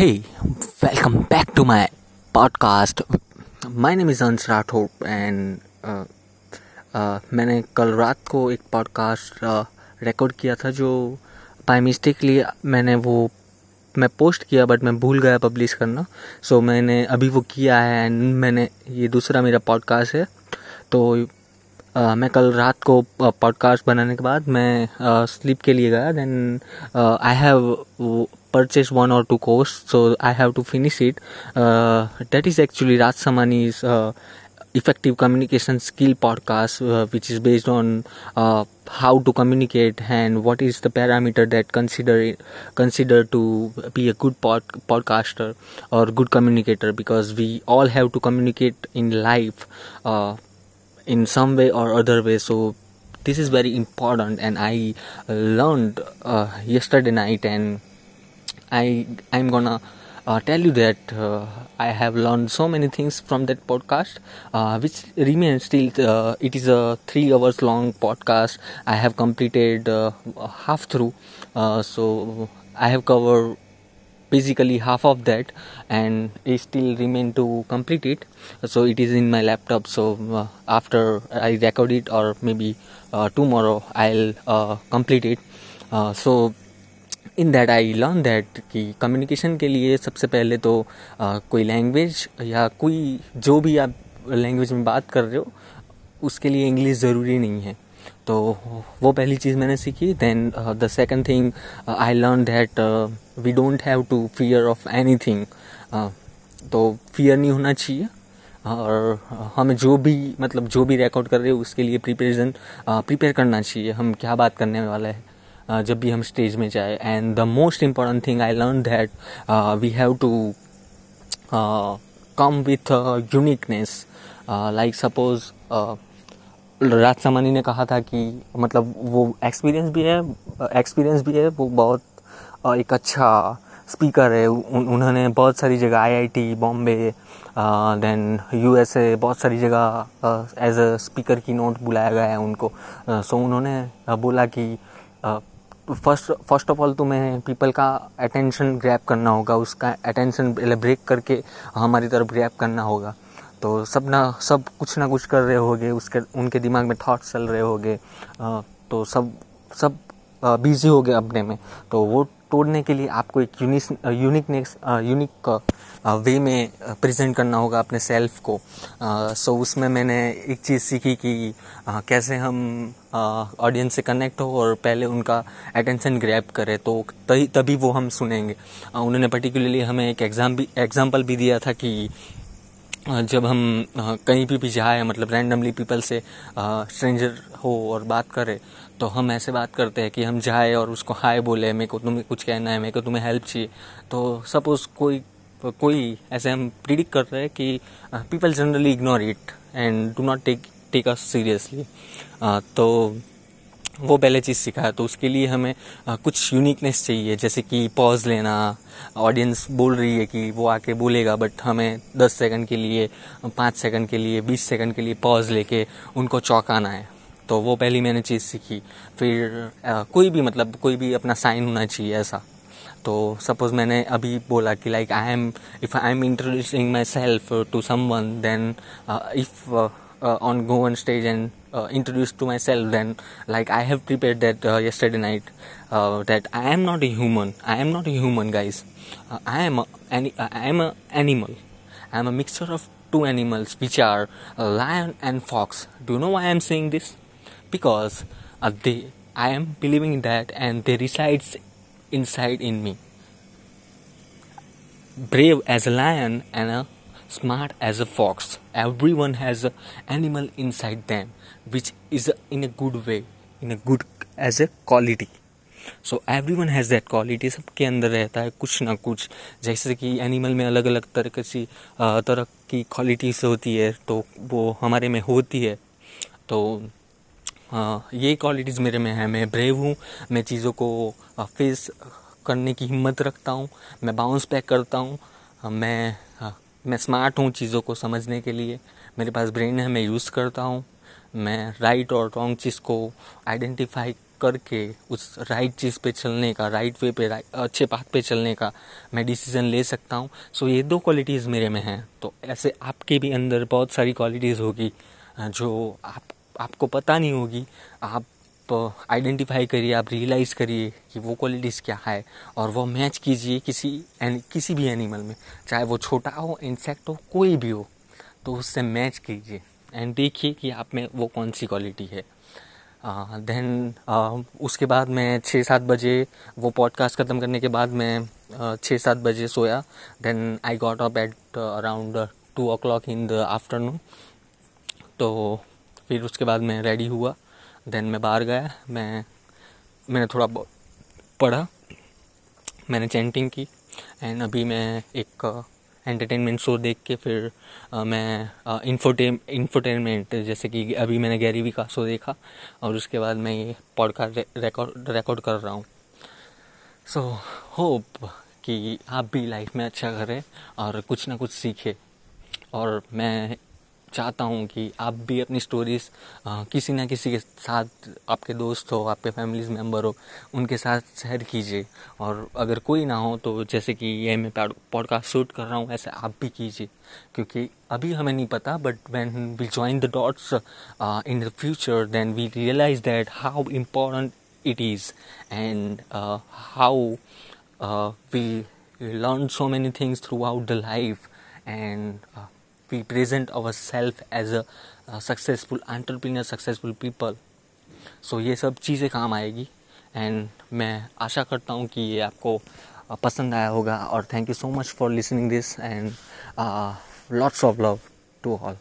Back to my podcast. My name is Ans Rathod and uh, uh, मैंने कल रात को एक पॉडकास्ट रिकॉर्ड किया था जो बाय मिस्टेकली मैंने वो मैं पोस्ट किया बट मैं भूल गया पब्लिश करना। सो so, मैंने अभी वो किया है एंड मैंने ये दूसरा मेरा पॉडकास्ट है। तो Uh, मैं कल रात को पॉडकास्ट बनाने के बाद मैं स्लीप uh, के लिए गया। Then I have purchase one or two course so i have to finish it. Uh, that is actually raj samani's uh, effective communication skill podcast uh, which is based on uh, how to communicate and what is the parameter that consider consider to be a good pod, podcaster or good communicator because we all have to communicate in life uh, in some way or other way. So this is very important and i learned uh, yesterday night and I I'm gonna uh, tell you that uh, I have learned so many things from that podcast, uh, which remains still. Uh, it is a three hours long podcast. I have completed uh, half through, uh, so I have covered basically half of that, and it still remain to complete it. So it is in my laptop. So after I record it, or maybe tomorrow, I'll complete it. so in that I learn that कि communication के लिए सबसे पहले तो आ, कोई language या कोई जो भी आप लैंग्वेज में बात कर रहे हो उसके लिए इंग्लिश ज़रूरी नहीं है। तो वो पहली चीज़ मैंने सीखी। Then the second thing I learn that we don't have to fear of anything तो फियर नहीं होना चाहिए। और हमें जो भी मतलब जो भी रिकॉर्ड कर रहे हो उसके लिए प्रिपरेशन प्रिपेयर करना चाहिए। हम क्या बात करने वाला हैं? जब भी हम स्टेज में जाए। And the most important thing I learn that we have to come with uniqueness like suppose Raj Samani ने कहा था कि मतलब वो एक्सपीरियंस भी है एक्सपीरियंस भी है वो बहुत uh, एक अच्छा स्पीकर है। उन, उन्होंने बहुत सारी जगह आईआईटी बॉम्बे देन यूएसए बहुत सारी जगह एज अ स्पीकर की नोट बुलाया गया है उनको। सो uh, so उन्होंने बोला कि फ़र्स्ट फ़र्स्ट ऑफ़ ऑल तुम्हें पीपल का अटेंशन ग्रैप करना होगा, उसका अटेंशन ब्रेक करके हमारी तरफ़ ग्रैप करना होगा। तो सब ना, सब कुछ ना कुछ कर रहे होगे, उसके, उनके दिमाग में थाट्स चल रहे होगे तो सब सब बिज़ी हो गए अपने में। तो वो तोड़ने के लिए आपको एक यूनिक यूनिकनेस यूनिक वे में प्रेजेंट करना होगा अपने सेल्फ को। सो उसमें मैंने एक चीज़ सीखी कि कैसे हम ऑडियंस से कनेक्ट हो और पहले उनका अटेंशन ग्रैप करें तो तभी तभी वो हम सुनेंगे। उन्होंने पर्टिकुलरली हमें एक एग्ज़ाम भी एग्ज़ाम्पल भी दिया था कि जब हम कहीं भी भी जाए मतलब रैंडमली पीपल से स्ट्रेंजर हो और बात करें तो हम ऐसे बात करते हैं कि हम जाए और उसको हाय बोले, मेरे को तुम्हें कुछ कहना है, मेरे को तुम्हें हेल्प चाहिए। तो सपोज़ कोई कोई ऐसे हम प्रिडिक्ट कर रहे हैं कि people generally ignore it and do not take take us seriously तो वो पहले चीज़ सीखा है तो उसके लिए हमें आ, कुछ यूनिकनेस चाहिए जैसे कि पॉज लेना ऑडियंस बोल रही है कि वो आके बोलेगा बट हमें दस सेकंड के लिए पाँच सेकंड के लिए बीस सेकंड के लिए पॉज लेके उनको चौंकाना है। तो वो पहली मैंने चीज़ सीखी। फिर आ, कोई भी मतलब कोई भी अपना साइन होना चाहिए ऐसा। तो सपोज़ मैंने अभी बोला कि like I am if I am introducing myself to some then if uh, on go on stage and uh, introduce to myself then like i have prepared that uh, yesterday night uh, that i am not a human. I am not a human guys. Uh, I am a, an, uh, i am a animal. I am a mixture of two animals which are lion and fox. Do you know why i am saying this? Because they i am believing in that and they resides inside in me. Brave as a lion and a smart as a fox. Everyone has an animal inside them, which is in a good way, in a good as a quality. So everyone has that quality सबके अंदर रहता है कुछ ना कुछ जैसे कि animal में अलग अलग तरह की तरह की क्वालिटीज़ होती है तो वो हमारे में होती है तो ये क्वालिटीज़ मेरे में है मैं ब्रेव हूँ मैं चीज़ों को फेस करने की हिम्मत रखता हूँ मैं बाउंस बैक करता हूँ मैं मैं स्मार्ट हूँ चीज़ों को समझने के लिए। मेरे पास ब्रेन है, मैं यूज़ करता हूँ। मैं राइट और रॉन्ग चीज़ को आइडेंटिफाई करके उस राइट चीज़ पे चलने का राइट वे पे अच्छे पाथ पे चलने का मैं डिसीज़न ले सकता हूँ। सो ये दो क्वालिटीज़ मेरे में हैं। तो ऐसे आपके भी अंदर बहुत सारी क्वालिटीज़ होगी, जो आप, आपको पता नहीं होगी। आप आइडेंटिफाई करिए आप रियलाइज़ करिए कि वो क्वालिटीज़ क्या है और वो मैच कीजिए किसी किसी भी एनिमल में चाहे वो छोटा हो इंसेक्ट हो कोई भी हो तो उससे मैच कीजिए एंड देखिए कि आप में वो कौन सी क्वालिटी है। देन uh, uh, उसके बाद मैं छः सात बजे वो पॉडकास्ट ख़त्म करने के बाद मैं छः सात बजे सोया then I got up at around two o'clock in the afternoon तो फिर उसके बाद मैं रेडी हुआ। देन मैं बाहर गया मैं मैंने थोड़ा पढ़ा मैंने चैंटिंग की एंड अभी मैं एक एंटरटेनमेंट शो देख के फिर आ, मैं इन्फोटेन इन्फोटेनमेंट जैसे कि अभी मैंने गैरी गैरीवी का शो देखा और उसके बाद मैं ये पॉडकास्ट रिकॉर्ड रिकॉर्ड कर रहा हूँ। सो होप कि आप भी लाइफ में अच्छा करें और कुछ ना कुछ सीखें। और मैं चाहता हूँ कि आप भी अपनी स्टोरीज किसी ना किसी के साथ आपके दोस्त हो आपके फैमिलीज़ मेंबर हो उनके साथ शेयर कीजिए। और अगर कोई ना हो तो जैसे कि ये मैं पॉडकास्ट शूट कर रहा हूँ ऐसे आप भी कीजिए। क्योंकि अभी हमें नहीं पता but when we join the dots in the future then we realise that how important it is and how we learn so many things throughout the life and uh, we present ourselves as a successful successful entrepreneur people so ये सब चीज़ें काम आएगी। And मैं आशा करता हूँ कि ये आपको पसंद आया होगा और thank you so much for listening this and lots of love to all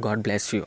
God bless you